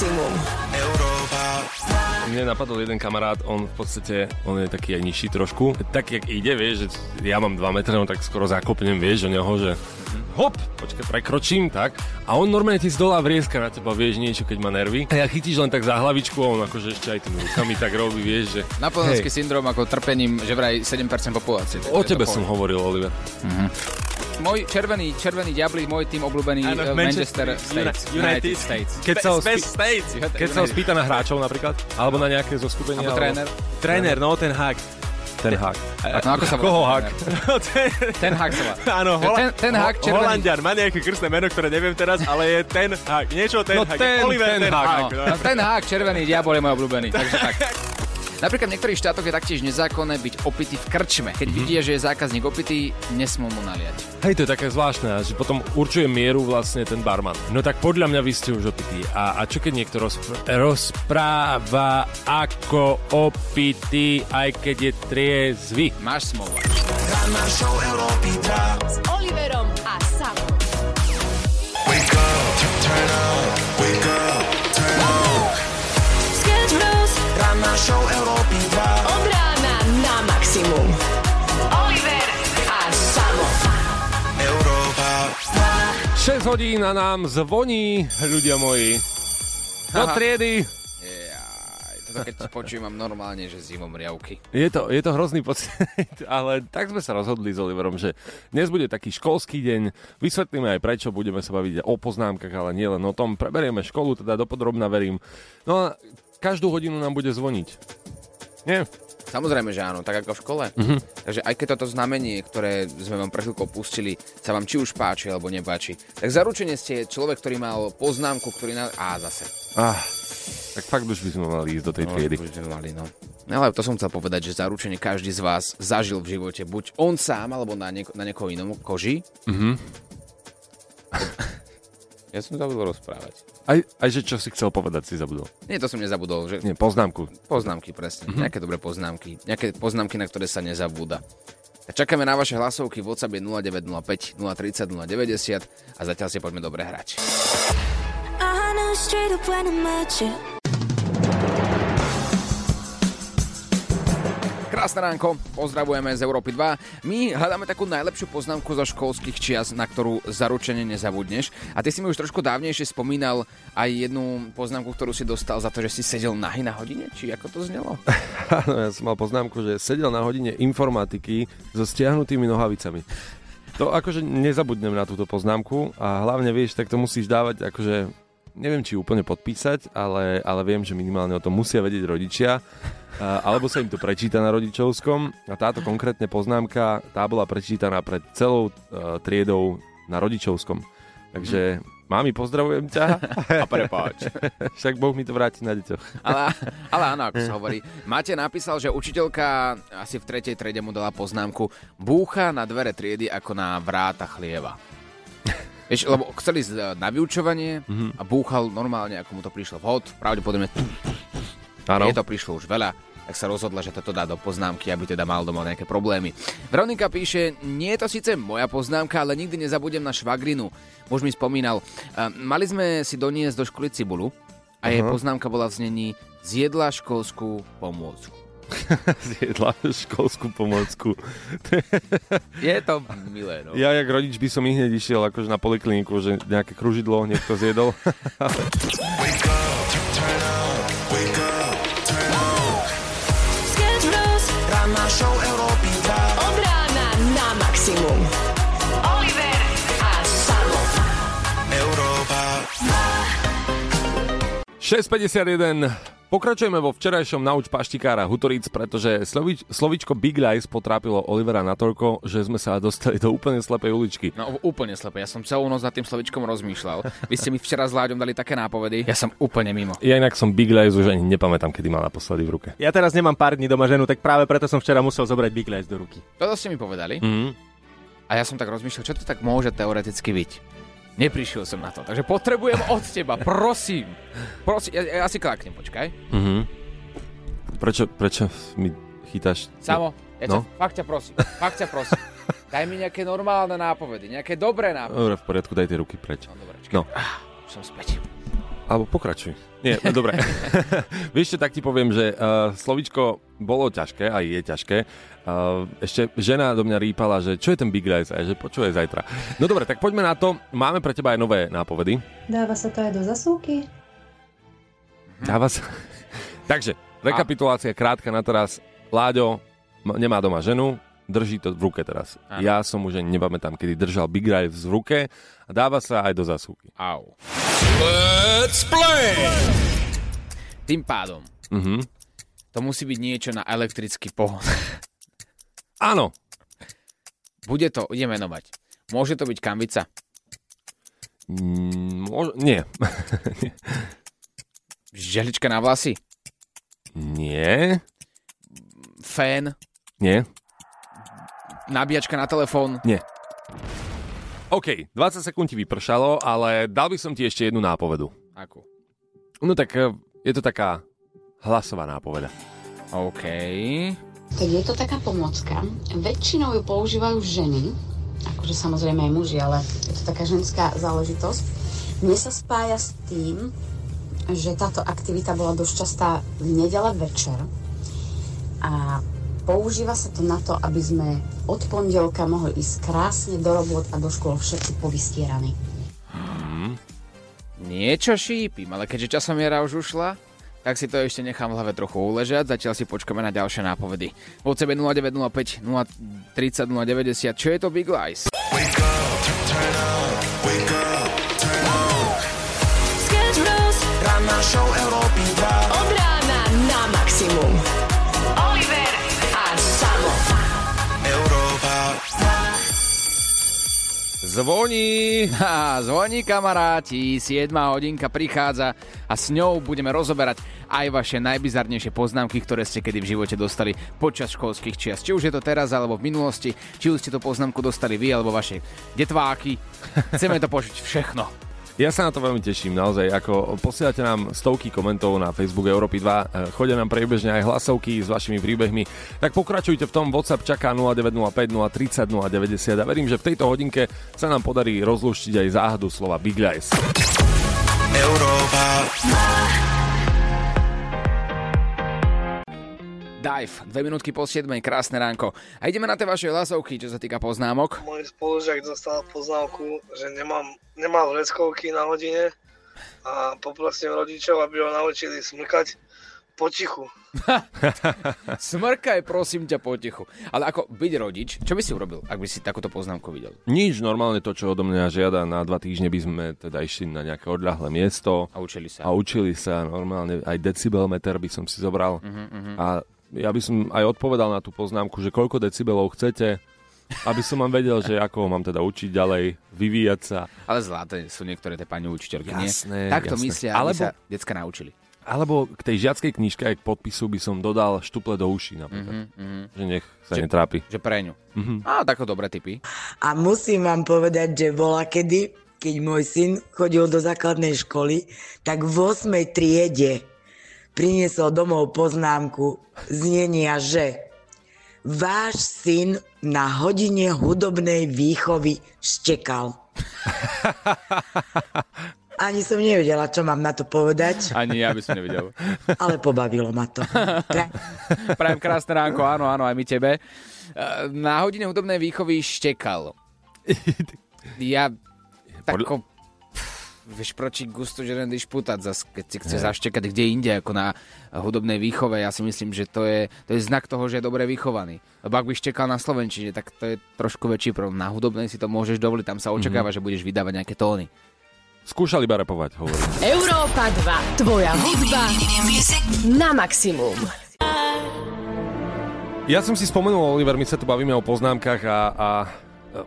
maximum. Mne napadol jeden kamarát, on v podstate, on je taký aj nižší trošku. Tak, jak ide, vieš, že ja mám 2 metre, no tak skoro zakopnem, vieš, o neho, že hop, počkaj, prekročím, tak. A on normálne ti z dola vrieska na teba, vieš, niečo, keď má nervy. A ja chytíš len tak za hlavičku a on akože ešte aj tými rukami tak robí, vieš, že... Napoleonský syndrom ako trpením, že vraj 7% populácie. O tebe som hovoril, Oliver. Môj červený, červený diabli, môj tým obľúbený uh, Manchester, Uni- States. United. States. Keď sa, spí- States. keď sa ho spýta na hráčov napríklad, alebo na nejaké zoskupenie. Alebo tréner. Tréner, no ten hák. Ten hák. Tak no ako sa volá? Koho hák? Ten hák sa volá. Áno, hola- Ten- ten hák ho- červený. Holandian, má nejaké krstné meno, ktoré neviem teraz, ale je ten hák. Niečo ten No hák. ten- Oliver ten ten, hák. hák. Áno, no, ten hák, červený diabol je môj obľúbený. Takže tak. Napríklad v niektorých štátoch je taktiež nezákonné byť opitý v krčme. Keď Mhm. vidia, že je zákazník opitý, nesmú mu naliať. Hej, to je také zvláštne, že potom určuje mieru vlastne ten barman. No tak podľa mňa vy ste už opití. A, a čo keď niekto rozpr- rozpráva ako opitý, aj keď je triezvy? Máš smolu. S Oliverom Od rána na maximum. Oliver a Samo. 6 hodín a nám zvoní, ľudia moji. Do Aha. triedy. Jaj, toto keď normálne, že zimom riavky. Je to, je to hrozný pocit, ale tak sme sa rozhodli s Oliverom, že dnes bude taký školský deň. Vysvetlíme aj prečo, budeme sa baviť o poznámkach, ale nie len o tom. Preberieme školu, teda dopodrobná verím. No a každú hodinu nám bude zvoniť. Nie? Samozrejme, že áno, tak ako v škole. Mhm. Takže aj keď toto znamenie, ktoré sme vám pre chvíľkou pustili, sa vám či už páči alebo nepáči, tak zaručene ste človek, ktorý mal poznámku, ktorý na... Á, zase. Ah, tak fakt už by sme mali ísť do tej triedy. už by sme mali, no. No, Ale to som chcel povedať, že zaručene každý z vás zažil v živote buď on sám, alebo na, nieko, na niekoho inom koži. Mhm. Ja som zabudol rozprávať. Aj, aj že čo si chcel povedať, si zabudol. Nie, to som nezabudol, že Nie, poznámku. poznámky presne. Nejaké dobré poznámky. Nejaké poznámky, na ktoré sa nezabúda. Tak čakáme na vaše hlasovky. WhatsApp je 0905 030 090 a zatiaľ si poďme dobre hrať. I Krásne ránko, pozdravujeme z Európy 2. My hľadáme takú najlepšiu poznámku zo školských čias, na ktorú zaručene nezabudneš. A ty si mi už trošku dávnejšie spomínal aj jednu poznámku, ktorú si dostal za to, že si sedel nahý na hodine, či ako to znelo? Ja som mal poznámku, že sedel na hodine informatiky so stiahnutými nohavicami. To akože nezabudnem na túto poznámku a hlavne vieš, tak to musíš dávať akože neviem, či úplne podpísať, ale, ale viem, že minimálne o tom musia vedieť rodičia, alebo sa im to prečíta na rodičovskom a táto konkrétne poznámka, tá bola prečítaná pred celou uh, triedou na rodičovskom. Takže, mami, pozdravujem ťa. A prepáč. Však Boh mi to vráti na deťoch. Ale, ale áno, ako sa hovorí. Máte napísal, že učiteľka asi v tretej triede mu dala poznámku búcha na dvere triedy ako na vráta chlieva. Vieš, lebo chceli e, na vyučovanie a búchal normálne, ako mu to prišlo vhod, pravdepodobne Áno. je to prišlo už veľa, tak sa rozhodla, že toto dá do poznámky, aby teda mal doma nejaké problémy. Veronika píše, nie je to síce moja poznámka, ale nikdy nezabudem na švagrinu. Muž mi spomínal, mali sme si doniesť do školy cibulu a jej poznámka bola v znení zjedla školskú pomôcku. Zjedla školskú pomôcku. Je to milé, no. Ja, jak rodič, by som hneď išiel akože na polikliniku, že nejaké kružidlo niekto zjedol. Sketch Bros. Od rána na maximum. Oliver a Samo. 6.51. Pokračujeme vo včerajšom nauč paštikára Hutoric, pretože slovič, slovičko Big Lies potrápilo Olivera natoľko, že sme sa dostali do úplne slepej uličky. No úplne slepé, ja som celú noc nad tým slovičkom rozmýšľal. Vy ste mi včera s Láďom dali také nápovedy, ja som úplne mimo. Ja inak som Big Lies už ani nepamätám, kedy mal naposledy v ruke. Ja teraz nemám pár dní doma ženu, tak práve preto som včera musel zobrať Big Lies do ruky. Toto ste mi povedali Mm. a ja som tak rozmýšľal, čo to tak môže teoreticky byť. Neprišiel som na to, takže potrebujem od teba, prosím. Prosím, ja, ja si kláknem, počkaj. Mm-hmm. Prečo, prečo mi chytáš? Samo, ja No. ťa, fakt ťa prosím, fakt ťa prosím. Daj mi nejaké normálne nápovedy, nejaké dobré nápovedy. Dobre, v poriadku, daj tie ruky preč. No, dobre, čakaj. No. Už som späť. Alebo pokračuj. Nie, no dobre. Vieš čo, tak ti poviem, že uh, slovičko bolo ťažké, aj je ťažké. Uh, ešte žena do mňa rýpala, že čo je ten Big a ja, že počuje zajtra. No dobre, tak poďme na to. Máme pre teba aj nové nápovedy. Dáva sa to aj do zasúky? Dáva sa... Takže, rekapitulácia krátka na teraz. Láďo nemá doma ženu, drží to v ruke teraz. Áno. Ja som už ani nepamätám, kedy držal Big Rice v ruke a dáva sa aj do zasúky. Au. Tým pádom, Mhm. to musí byť niečo na elektrický pohon. Áno, Bude to, idem menovať. Môže to byť kambica? Mm, mož- nie. Žehlička na vlasy? nie. Fén? Nie. Nabíjačka na telefón? Nie. OK, 20 sekúnd ti vypršalo, ale dal by som ti ešte jednu nápovedu. Akú? No tak eh, je to taká hlasová nápoveda. OK. Tak je to taká pomocka. Väčšinou ju používajú ženy, akože samozrejme aj muži, ale je to taká ženská záležitosť. Mne sa spája s tým, že táto aktivita bola dosť častá v nedele večer a používa sa to na to, aby sme od pondelka mohli ísť krásne do robot a do škôl všetci povystieraní. Niečo šípim, ale keďže časomiera už ušla, tak si to ešte nechám v hlave trochu uležať, zatiaľ si počkáme na ďalšie nápovedy. V OCB 0905 030 090, čo je to Big Lies? Sketch Bros. Od Zvoní! Á, zvoní kamaráti, 7 hodinka prichádza a s ňou budeme rozoberať aj vaše najbizarnejšie poznámky, ktoré ste kedy v živote dostali počas školských čias. Či už je to teraz alebo v minulosti, či už ste tú poznámku dostali vy alebo vaše detváky. Chceme to počuť všechno. Ja sa na to veľmi teším, naozaj, ako posielate nám stovky komentov na Facebook Európy 2, eh, chodia nám priebežne aj hlasovky s vašimi príbehmi, tak pokračujte v tom, WhatsApp čaká 0905 030 090 a verím, že v tejto hodinke sa nám podarí rozluštiť aj záhadu slova Big Lies. Dive, dve minútky po 7, krásne ránko. A ideme na tie vaše hlasovky, čo sa týka poznámok. Môj spolužiak dostal poznámku, že nemám, nemal vreckovky na hodine a poprosím rodičov, aby ho naučili smrkať potichu. Smrkaj, prosím ťa, potichu. Ale ako byť rodič, čo by si urobil, ak by si takúto poznámku videl? Nič, normálne to, čo odo mňa žiada, na dva týždne by sme teda išli na nejaké odľahlé miesto A učili sa. a učili sa normálne, aj decibelmeter by som si zobral Mhm, a ja by som aj odpovedal na tú poznámku, že koľko decibelov chcete, aby som vám vedel, že ako ho mám teda učiť ďalej, vyvíjať sa. Ale zlaté sú niektoré tie pani učiteľky, Jasné, nie? Takto jasné. myslia, aby Alebo- sa decka naučili. Alebo k tej žiackej knižke aj k podpisu by som dodal štuple do uší napríklad. Mhm, mhm. Že nech sa Že- netrápi. Že pre ňu. Mhm. Á, tako dobré typy. A musím vám povedať, že bola kedy, keď môj syn chodil do základnej školy, tak v 8. triede priniesol domov poznámku znenia, že váš syn na hodine hudobnej výchovy štekal. Ani som nevedela, čo mám na to povedať, Ani ja by som nevidel. ale pobavilo ma to. Pra- Prajem krásne ránko, áno, áno, aj my tebe. E, Na hodine hudobnej výchovy štekal. Ja tako... Vieš, proti gustu, že len špútať, zas, keď si chce zaštekať kde inde, ako na hudobnej výchove. Ja si myslím, že to je, to je znak toho, že je dobre vychovaný. Lebo ak by štekal na Slovenčine, tak to je trošku väčší problém. Na hudobnej si to môžeš dovoliť, tam sa očakáva, že budeš vydávať nejaké tóny. Skúšali iba repovať, hovorím. Európa 2. Tvoja hudba na maximum. Ja som si spomenul, Oliver, my sa tu bavíme o poznámkach a, a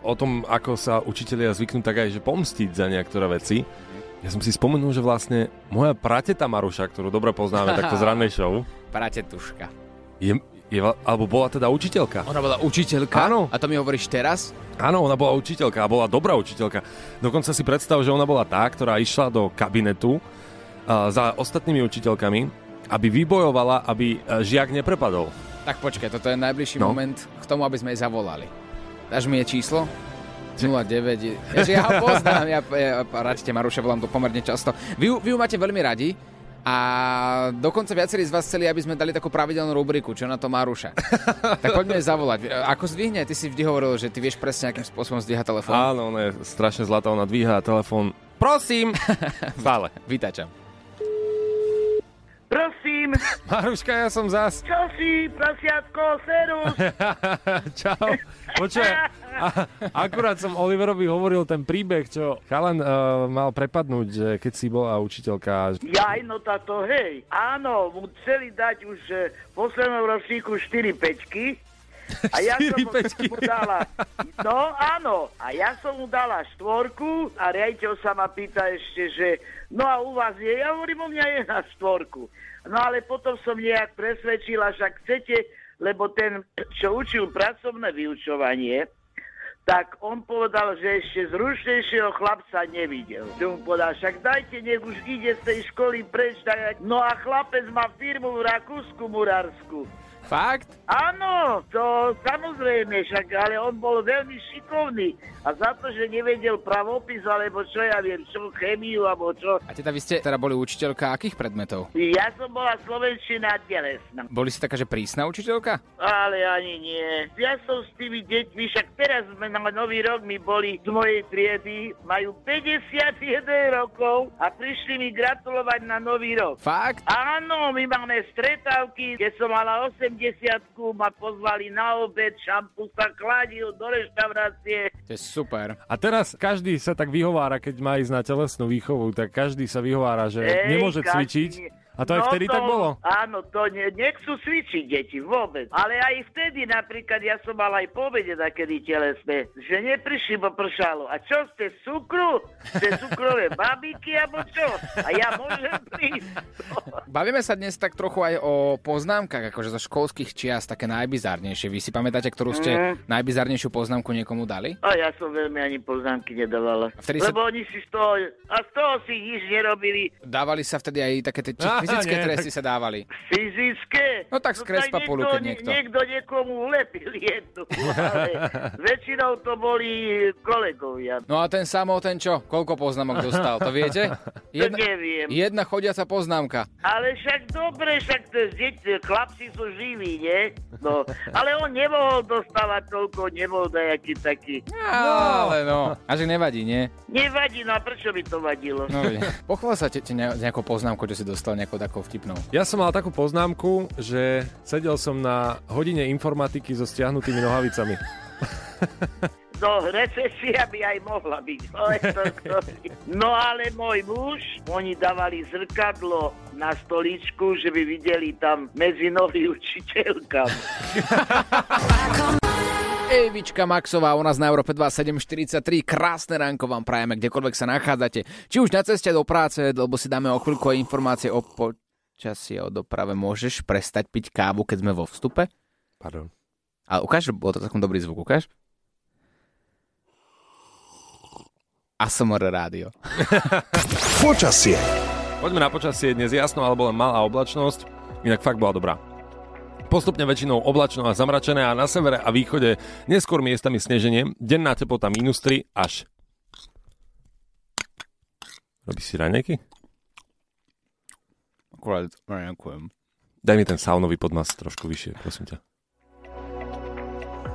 o tom, ako sa učitelia zvyknú tak aj že pomstiť za niektoré veci. Ja som si spomenul, že vlastne moja prateta Maruša, ktorú dobre poznáme takto z rannej show, Pratetuška. je, je, alebo bola teda učiteľka. Ona bola učiteľka? Áno. A to mi hovoríš teraz? Áno, ona bola učiteľka a bola dobrá učiteľka. Dokonca si predstav, že ona bola tá, ktorá išla do kabinetu uh, za ostatnými učiteľkami, aby vybojovala, aby uh, žiak neprepadol. Tak počkaj, toto je najbližší No. moment k tomu, aby sme jej zavolali. Dáš mi jej číslo? 09. Ja, ho poznám, ja, ja radite Maruša, volám to pomerne často. Vy, vy ju máte veľmi radi a dokonca viacerí z vás chceli, aby sme dali takú pravidelnú rubriku, čo na to Maruša. tak poďme jej zavolať. Ako zdvihne? Ty si vždy hovoril, že ty vieš presne, akým spôsobom zdvíha telefón. Áno, ona je strašne zlatá, ona dvíha telefón. Prosím! Stále. Vytačam. Prosím, Maruška, ja som zas. čo si, prasiatko, serus? Čau. Počuj, a, akurát som Oliverovi hovoril ten príbeh, čo chalan uh, mal prepadnúť, že keď si bola učiteľka. Jaj, no táto, hej. Áno, mu chceli dať už eh, v poslednom ročníku 4 pečky. A ja som Štyri mu- dala, no áno, a ja som mu dala štvorku a riaditeľ sa ma pýta ešte, že no a u vás je, ja hovorím, u mňa je na štvorku. No ale potom som nejak presvedčila, však chcete, lebo ten, čo učil pracovné vyučovanie, tak on povedal, že ešte zručnejšieho chlapca nevidel. Že mu povedal, však dajte, nech už ide z tej školy preč. No a chlapec má firmu v Rakúsku murársku. Fakt? Áno, to samozrejme, však, ale on bol veľmi šikovný. A za to, že nevedel pravopis, alebo čo ja viem, čo, chemiu, alebo čo. A teda vy ste teda boli učiteľka akých predmetov? Ja som bola slovenčina telesná. Boli ste taká, že prísna učiteľka? Ale ani nie. Ja som s tými deťmi, však teraz sme na nový rok mi boli z mojej triedy, majú 51 rokov a prišli mi gratulovať na nový rok. Fakt? Áno, my máme stretávky, keď som mala 80 ma pozvali na obed, šampu sa kladil do reštaurácie. To je super. A teraz každý sa tak vyhovára, keď má ísť na telesnú výchovu, tak každý sa vyhovára, že Ej, nemôže každý- cvičiť. A to aj No vtedy tak bolo? Áno, to ne, nechcú cvičiť deti vôbec. Ale aj vtedy napríklad ja som mal aj po obede takedy telesné, že neprišli, bo pršalo. A čo ste, cukru? Ste cukrové babiky, alebo čo? A ja môžem prísť. Bavíme sa dnes tak trochu aj o poznámkach, akože zo školských čias, také najbizárnejšie. Vy si pamätáte, ktorú ste Mm. najbizárnejšiu poznámku niekomu dali? A ja som veľmi ani poznámky nedávala. vtedy sa- Lebo oni si z toho, a z toho si nič nerobili. Dávali sa vtedy aj také tie či- Á, fyzické nie, tresty sa dávali. Fyzické? No tak tak polu, keď niekto, niekto. niekto niekomu ulepil jednu, ale väčšinou to boli kolegovia. No a ten samo, ten čo? Koľko poznámok dostal, to viete? To neviem. jedna chodiaca poznámka. Ale však dobre, však to deti, chlapci sú živí, nie? No, ale on nemohol dostávať toľko, nebol dajaký taký. Ale no. A že nevadí, nie? Nevadí, no a prečo by to vadilo? No, Pochvál sa te, te ne- nejakou poznámkou, že si dostal nejakou takou vtipnou. Ja som mal takú poznámku, že sedel som na hodine informatiky so stiahnutými nohavicami. No, recesia by aj mohla byť. Ale to, to, no ale môj muž, oni dávali zrkadlo na stoličku, že by videli tam medzi nohy učiteľkam. Evička Maxová, u nás na Európe 2743, krásne ránko vám prajeme, kdekoľvek sa nachádzate. Či už na ceste do práce, lebo si dáme o chvíľku informácie o počasí, o doprave. Môžeš prestať piť kávu, keď sme vo vstupe? Pardon. Ale ukáž, bol to takom dobrý zvuk, ukáž? ASMR rádio. Počasie. Poďme na počasie. Dnes jasno alebo len malá oblačnosť. Inak fakt bola dobrá. Postupne väčšinou oblačno a zamračené a na severe a východe neskôr miestami sneženie. Denná teplota minus 3 až... Robíš si raňajky? Akurát, ďakujem. Daj mi ten saunový podmas trošku vyššie, prosím ťa.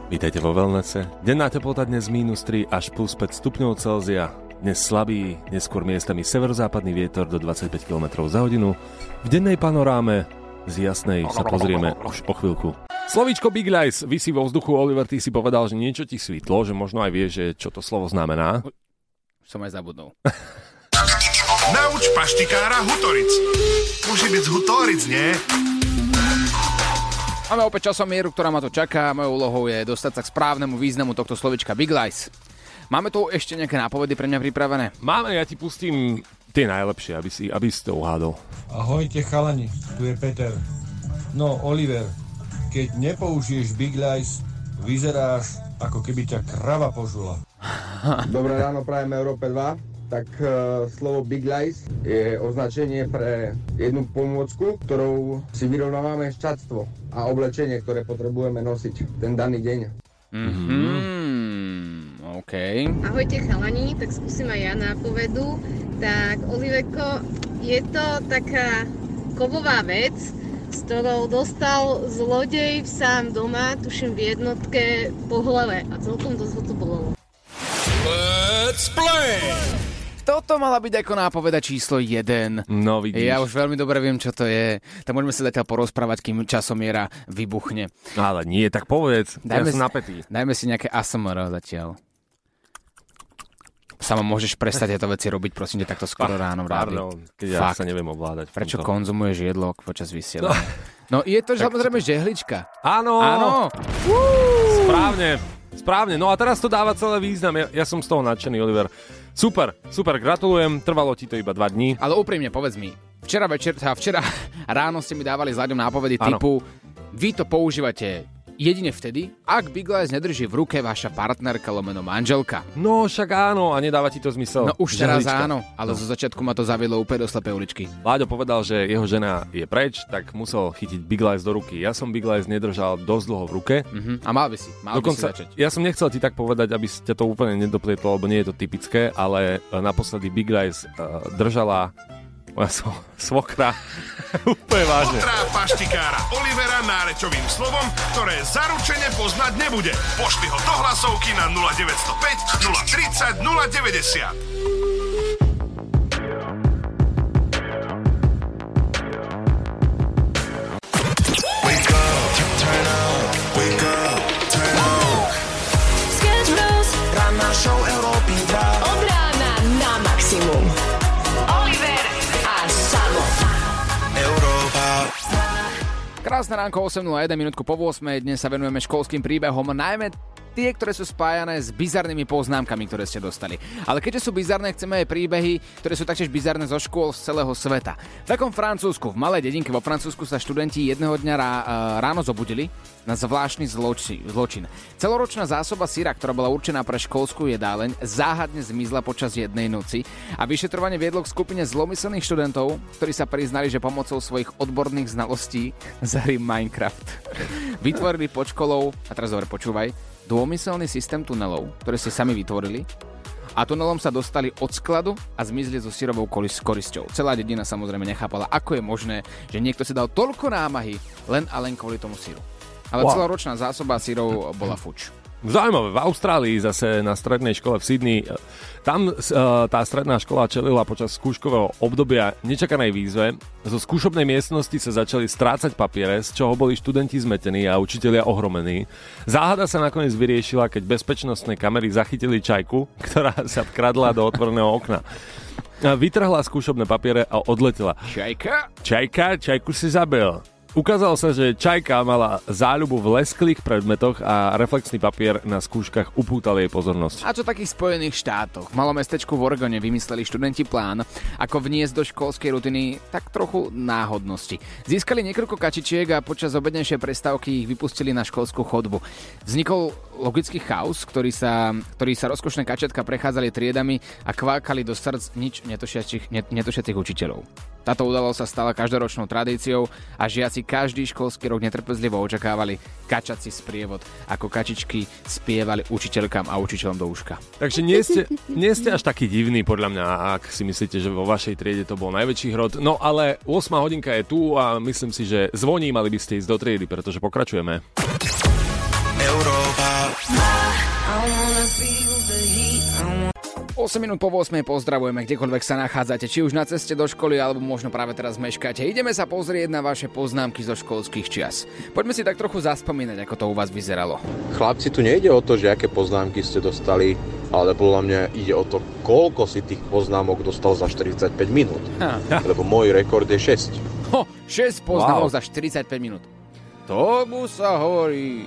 Vítajte vo Velnece. Denná teplota dnes minus 3 až plus 5 stupňov Celzia. Dnes slabý, neskôr miestami severozápadný vietor do 25 km za hodinu. V dennej panoráme z jasnej sa pozrieme už o chvíľku. Slovíčko Big Lies vysí vo vzduchu. Oliver, ty si povedal, že niečo ti svitlo, že možno aj vieš, že čo to slovo znamená. Som aj zabudnul. Nauč paštikára Hutoric. Môže byť z Hutoric, nie? Máme opäť časomieru, ktorá ma to čaká. Mojou úlohou je dostať sa k správnemu významu tohto slovička Big Lies. Máme tu ešte nejaké nápovedy pre mňa pripravené? Máme, ja ti pustím tie najlepšie, aby si, aby si to uhádol. Ahojte chalani, tu je Peter. No, Oliver, keď nepoužiješ Big Lies, vyzeráš ako keby ťa krava požula. Dobré ráno, prajem Európe 2. Tak uh, slovo Big Lies je označenie pre jednu pomôcku, ktorou si vyrovnávame šťatstvo a oblečenie, ktoré potrebujeme nosiť ten daný deň. Mm, OK. Ahojte chalani, tak skúsim aj ja nápovedu. Tak Oliveko, je to taká kovová vec, s ktorou dostal zlodej sám doma, tuším v jednotke po hlave a celkom dosť ho to bolelo. Let's play! Toto mala byť ako nápoveda číslo 1. No vidíš. Ja už veľmi dobre viem, čo to je. Tak môžeme sa zatiaľ porozprávať, kým časomiera vybuchne. Ale nie, tak povedz. ja Dajme som si- napätý. Dajme si nejaké ASMR zatiaľ. Sama môžeš prestať tieto veci robiť, prosím ťa, takto skoro ráno v rádiu. Pardon, keď ja sa neviem ovládať. Prečo konzumuješ jedlo počas vysielania? No je to samozrejme žehlička. Áno. Áno. Správne, správne. No a teraz to dáva celé význam. Ja, ja som z toho nadšený, Oliver. Super, super, gratulujem. Trvalo ti to iba dva dní. Ale úprimne, povedz mi, včera večer, teda včera ráno ste mi dávali s Láďom nápovedy Áno. typu vy to používate jedine vtedy, ak Big Lies nedrží v ruke vaša partnerka lomeno manželka. No však áno, a nedáva ti to zmysel. No už teraz Žehlička. áno, ale zo začiatku ma to zaviedlo úplne do slepej uličky. Láďo povedal, že jeho žena je preč, tak musel chytiť Big Lies do ruky. Ja som Big Lies nedržal dosť dlho v ruke. Mhm. A mal by si, mal Dokonca, by si začať. ja som nechcel ti tak povedať, aby ste to úplne nedoplietlo, lebo nie je to typické, ale naposledy Big Lies uh, držala moja svo, svokra. úplne vážne. Otrá paštikára Olivera nárečovým slovom, ktoré zaručene poznať nebude. Pošli ho do hlasovky na 0905 030 090. Krásne ránko, 8.01 minútku po 8. Dnes sa venujeme školským príbehom, najmä tie, ktoré sú spájané s bizarnými poznámkami, ktoré ste dostali. Ale keďže sú bizarné, chceme aj príbehy, ktoré sú taktiež bizarné zo škôl z celého sveta. V takom Francúzsku, v malej dedinke vo Francúzsku sa študenti jedného dňa rá, e, ráno zobudili na zvláštny zloči, zločin. Celoročná zásoba syra, ktorá bola určená pre školskú jedáleň, záhadne zmizla počas jednej noci a vyšetrovanie viedlo k skupine zlomyselných študentov, ktorí sa priznali, že pomocou svojich odborných znalostí zahry Minecraft. Vytvorili pod školou, a teraz dobre počúvaj, dômyselný systém tunelov, ktoré si sami vytvorili a tunelom sa dostali od skladu a zmizli so syrovou kolis- korisťou. Celá dedina samozrejme nechápala, ako je možné, že niekto si dal toľko námahy len a len kvôli tomu syru. Ale Wow. wow. celoročná zásoba syrov bola fuč. Zaujímavé, v Austrálii zase na strednej škole v Sydney, e, tam e, tá stredná škola čelila počas skúškového obdobia nečakanej výzve. Zo skúšobnej miestnosti sa začali strácať papiere, z čoho boli študenti zmetení a učitelia ohromení. Záhada sa nakoniec vyriešila, keď bezpečnostné kamery zachytili čajku, ktorá sa vkradla do otvoreného okna. Vytrhla skúšobné papiere a odletela. Čajka? Čajka, čajku si zabil. Ukázalo sa, že Čajka mala záľubu v lesklých predmetoch a reflexný papier na skúškach upútal jej pozornosť. A čo takých Spojených štátoch? V malom mestečku v Oregone vymysleli študenti plán, ako vniesť do školskej rutiny tak trochu náhodnosti. Získali niekoľko kačičiek a počas obednejšej prestávky ich vypustili na školskú chodbu. Vznikol logický chaos, ktorý sa, ktorý sa rozkošné kačatka prechádzali triedami a kvákali do srdc nič netušiacich, net- netušiacich učiteľov. Táto udalosť sa stala každoročnou tradíciou a žiaci každý školský rok netrpezlivo očakávali kačací sprievod, ako kačičky spievali učiteľkám a učiteľom do uška. Takže nie ste, nie ste až taký divný, podľa mňa, ak si myslíte, že vo vašej triede to bol najväčší hrot. No ale 8 hodinka je tu a myslím si, že zvoní, mali by ste ísť do triedy, pretože pokračujeme. 8 minút po 8 pozdravujeme, kdekoľvek sa nachádzate, či už na ceste do školy, alebo možno práve teraz meškáte. Ideme sa pozrieť na vaše poznámky zo školských čias. Poďme si tak trochu zaspomínať, ako to u vás vyzeralo. Chlapci, tu nejde o to, že aké poznámky ste dostali, ale podľa mňa ide o to, koľko si tých poznámok dostal za 45 minút. Ha. Lebo môj rekord je 6. Ho, 6 poznámok Wow. za 45 minút. Tomu sa hovorí...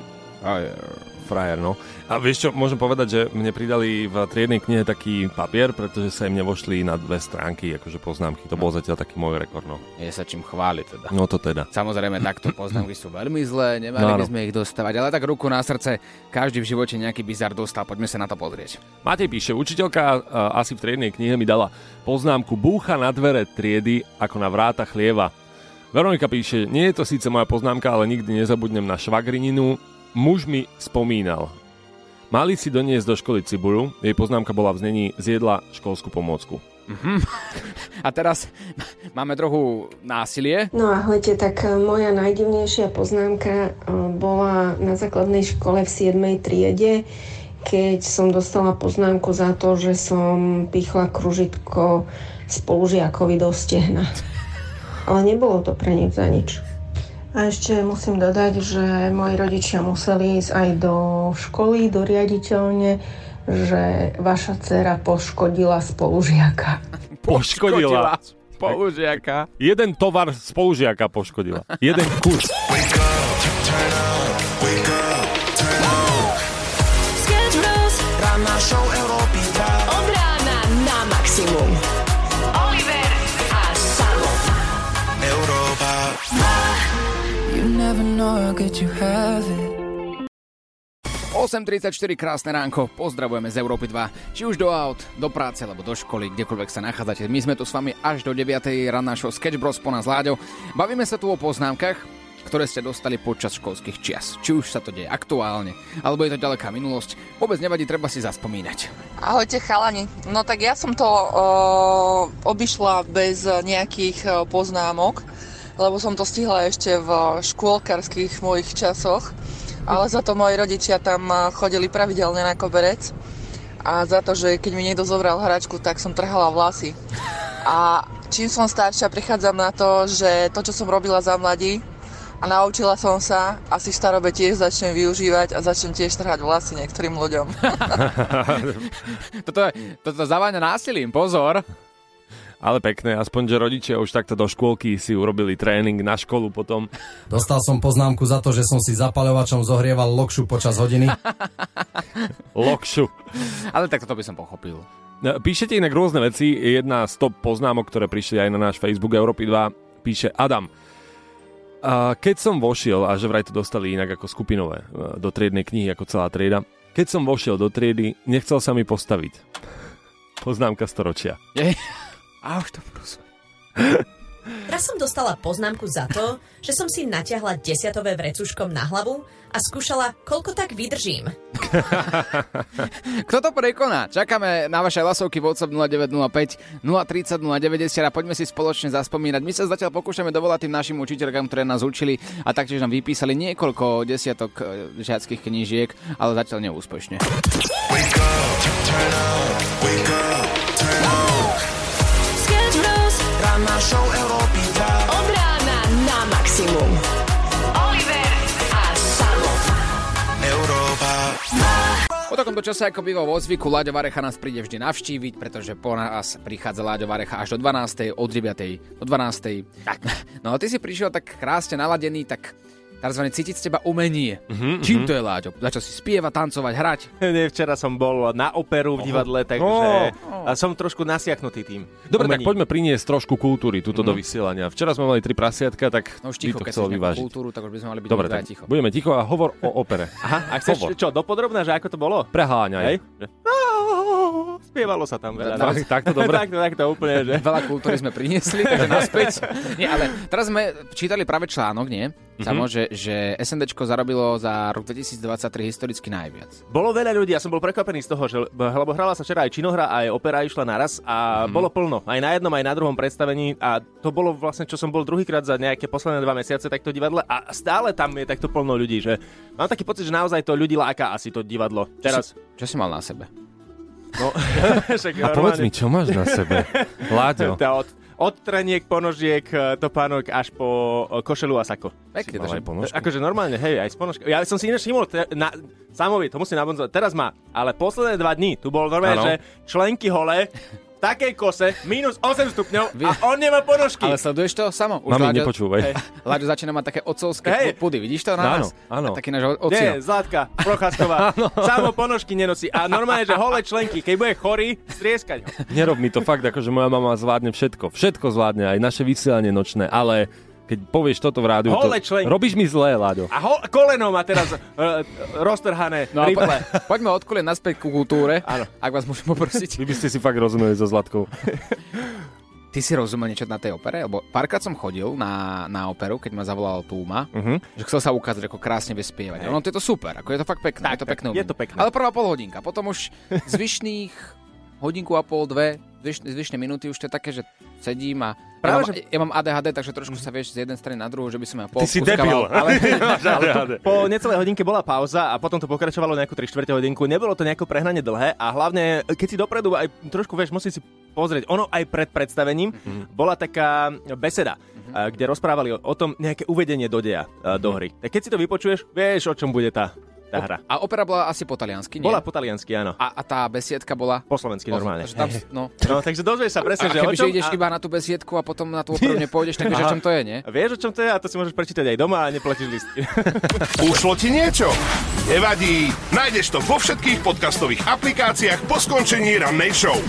Frajer, no. A vieš čo, môžem povedať, že mne pridali v triednej knihe taký papier, pretože sa im nevošli na dve stránky, akože poznámky. To bol zatiaľ taký môj rekord, no. Je sa čím chváliť teda. No to teda. Samozrejme, takto poznámky sú veľmi zlé, nemali No, by sme ich dostávať, ale tak ruku na srdce, každý v živote nejaký bizar dostal, poďme sa na to pozrieť. Matej píše, učiteľka a, asi v triednej knihe mi dala poznámku búcha na dvere triedy ako na vráta chlieva. Veronika píše, nie je to síce moja poznámka, ale nikdy nezabudnem na švagrininu. Muž mi spomínal. Mali si doniesť do školy cibulu, jej poznámka bola v znení zjedla školskú pomôcku. Mhm. A teraz máme trochu násilie. No ahojte, tak e, moja najdivnejšia poznámka e, bola na základnej škole v 7. triede, keď som dostala poznámku za to, že som pichla kružitko spolužiakovi do stehna. Ale nebolo to pre nič za nič. A ešte musím dodať, že moji rodičia museli ísť aj do školy, do riaditeľne, že vaša dcera poškodila spolužiaka. Poškodila. Spolužiaka. Jeden tovar spolužiaka poškodila. Jeden kus. Never know how good you have it. 8.34, krásne ránko, pozdravujeme z Európy 2. Či už do aut, do práce alebo do školy, kdekoľvek sa nachádzate. My sme tu s vami až do 9. ranná show Sketch Bros po nás Láďo. Bavíme sa tu o poznámkach, ktoré ste dostali počas školských čias. Či už sa to deje aktuálne, alebo je to ďaleká minulosť. Vôbec nevadí, treba si zaspomínať. Ahojte chalani. No tak ja som to uh, obišla bez nejakých uh, poznámok, lebo som to stihla ešte v škôlkarských mojich časoch. Ale za to moji rodičia tam uh, chodili pravidelne na koberec. A za to, že keď mi niekto zobral hračku, tak som trhala vlasy. A čím som staršia, prichádzam na to, že to, čo som robila za mladí, a naučila som sa, asi v starobe tiež začnem využívať a začnem tiež trhať vlasy niektorým ľuďom. Toto, je- toto zaváňa násilím, pozor. Ale pekné, aspoň, že rodičia už takto do škôlky si urobili tréning na školu potom. Dostal som poznámku za to, že som si zapaľovačom zohrieval lokšu počas hodiny. Lokšu. Ale tak toto by som pochopil. No, Píšete inak rôzne veci. Jedna z top poznámok, ktoré prišli aj na náš Facebook Európy 2, píše Adam. A keď som vošiel, a že vraj to dostali inak ako skupinové, e, do triednej knihy ako celá trieda, keď som vošiel do triedy, nechcel sa mi postaviť. Poznámka storočia. A už to prosím. Raz som dostala poznámku za to, že som si natiahla desiatové vrecuškom na hlavu a skúšala, koľko tak vydržím. Kto to prekoná? Čakáme na vaše hlasovky v WhatsApp 0905 030 090 a poďme si spoločne zaspomínať. My sa zatiaľ pokúšame dovolať tým našim učiteľkám, ktoré nás učili a taktiež nám vypísali niekoľko desiatok e, žiackých knížiek, ale zatiaľ neúspešne. Sketch Ranná show Európy 2. Od rána na maximum. Oliver a Samo. Európa. Po takomto čase, ako býva vo zvyku, Láďo Varecha nás príde vždy navštíviť, pretože po nás prichádza Láďo Varecha až do 12. od 9. do 12. Tak. No a ty si prišiel tak krásne naladený, tak tzv. cítiť z teba umenie. Mhm, Čím mhm. to je, Láďo? Začal si spievať, tancovať, hrať? Nie, včera som bol na operu v divadle, takže a som trošku nasiaknutý tým. Dobre, tak umením. poďme priniesť trošku kultúry tuto do vysielania. Včera sme mali tri prasiatka, tak No už by ticho, to keď chcelo vyvážiť. kultúru, tak už by sme mali byť Dobre, tak ticho. budeme ticho a hovor o opere. Aha, a chceš Hovor. čo, dopodrobná, že ako to bolo? Preháňaj. Hej? Spievalo sa tam veľa. Tak- takto dobre? takto, takto úplne, že? Veľa kultúry sme priniesli, takže naspäť. Nie, ale teraz sme čítali práve článok, nie? Samo, Mhm. že, že SNDčko zarobilo za rok 2023 historicky najviac. Bolo veľa ľudí, ja som bol prekvapený z toho, že, lebo hrala sa včera aj činohra, aj opera išla naraz a Mhm. bolo plno. Aj na jednom, aj na druhom predstavení a to bolo vlastne, čo som bol druhýkrát za nejaké posledné dva mesiace takto divadle a stále tam je takto plno ľudí, že mám taký pocit, že naozaj to ľudí láka asi to divadlo. Teraz... Čo si, čo si mal na sebe? No, A povedz mi, čo máš na sebe? Láďo. Tá od, od treniek, ponožiek, e, topánok až po e, košelu a sako. Pekne, aj ponožku? Akože normálne, hej, aj s ponožkou. Ja som si ináč všimol, te, na, Samovi, to musím nabonzovať, teraz má, ale posledné dva dní, tu bol normálne, že členky hole, takej kose, minus 8 stupňov a on nemá ponožky. Ale sleduješ to samo? Mami, nepočúvaj. Hej, Láďo začína mať také ocovské Hej. pudy, vidíš to na Áno, nás? áno. Taký náš ocio. Nie, Zlatka, Procházková, samo ponožky nenosí a normálne, že holé členky, keď bude chorý, strieskať ho. Nerob mi to fakt, akože moja mama zvládne všetko. Všetko zvládne, aj naše vysielanie nočné, ale keď povieš toto v rádiu, to, robíš mi zlé, Láďo. A ho, koleno má teraz uh, roztrhané, No po, poďme od kulie naspäť ku kultúre, Áno. ak vás môžem poprosiť. Vy by ste si fakt rozumeli so Zlatkou. Ty si rozumel niečo na tej opere? Lebo párkrát som chodil na, na operu, keď ma zavolal Túma, Mhm. že chcel sa ukázať, ako krásne vie spievať. Ono to je to super, ako je to fakt pekné. Tak, je to pekné. je to pekné. Ale prvá pol hodinka, potom už zvyšných hodinku a pol, dve, zvyš, zvyšné minúty už to je také, že sedím a Práve, ja, mám, ja mám ADHD, takže trošku sa vieš z jednej strany na druhú, že by som ja pol Ty si debil. Ale, ale ADHD. to, po necelej hodinke bola pauza a potom to pokračovalo nejakú 3 čtvrte hodinku. Nebolo to nejako prehnane dlhé a hlavne, keď si dopredu aj trošku, vieš, musí si pozrieť. Ono aj pred predstavením bola taká beseda, a, kde rozprávali o, o tom nejaké uvedenie do deja a, do hry. Tak keď si to vypočuješ, vieš, o čom bude tá, tá hra. A opera bola asi po taliansky, nie? Bola po taliansky, áno. A, a tá besiedka bola? Po slovensky normálne. Takže tam, no. No, takže dozvieš sa presne, a, že a o kebyže čom... ideš a... iba na tú besiedku a potom na tú operu nepôjdeš, tak vieš, o čom to je, nie? Vieš, o čom to je a to si môžeš prečítať aj doma a neplatíš listy. Ušlo ti niečo? Nevadí, nájdeš to vo všetkých podcastových aplikáciách po skončení rannej show.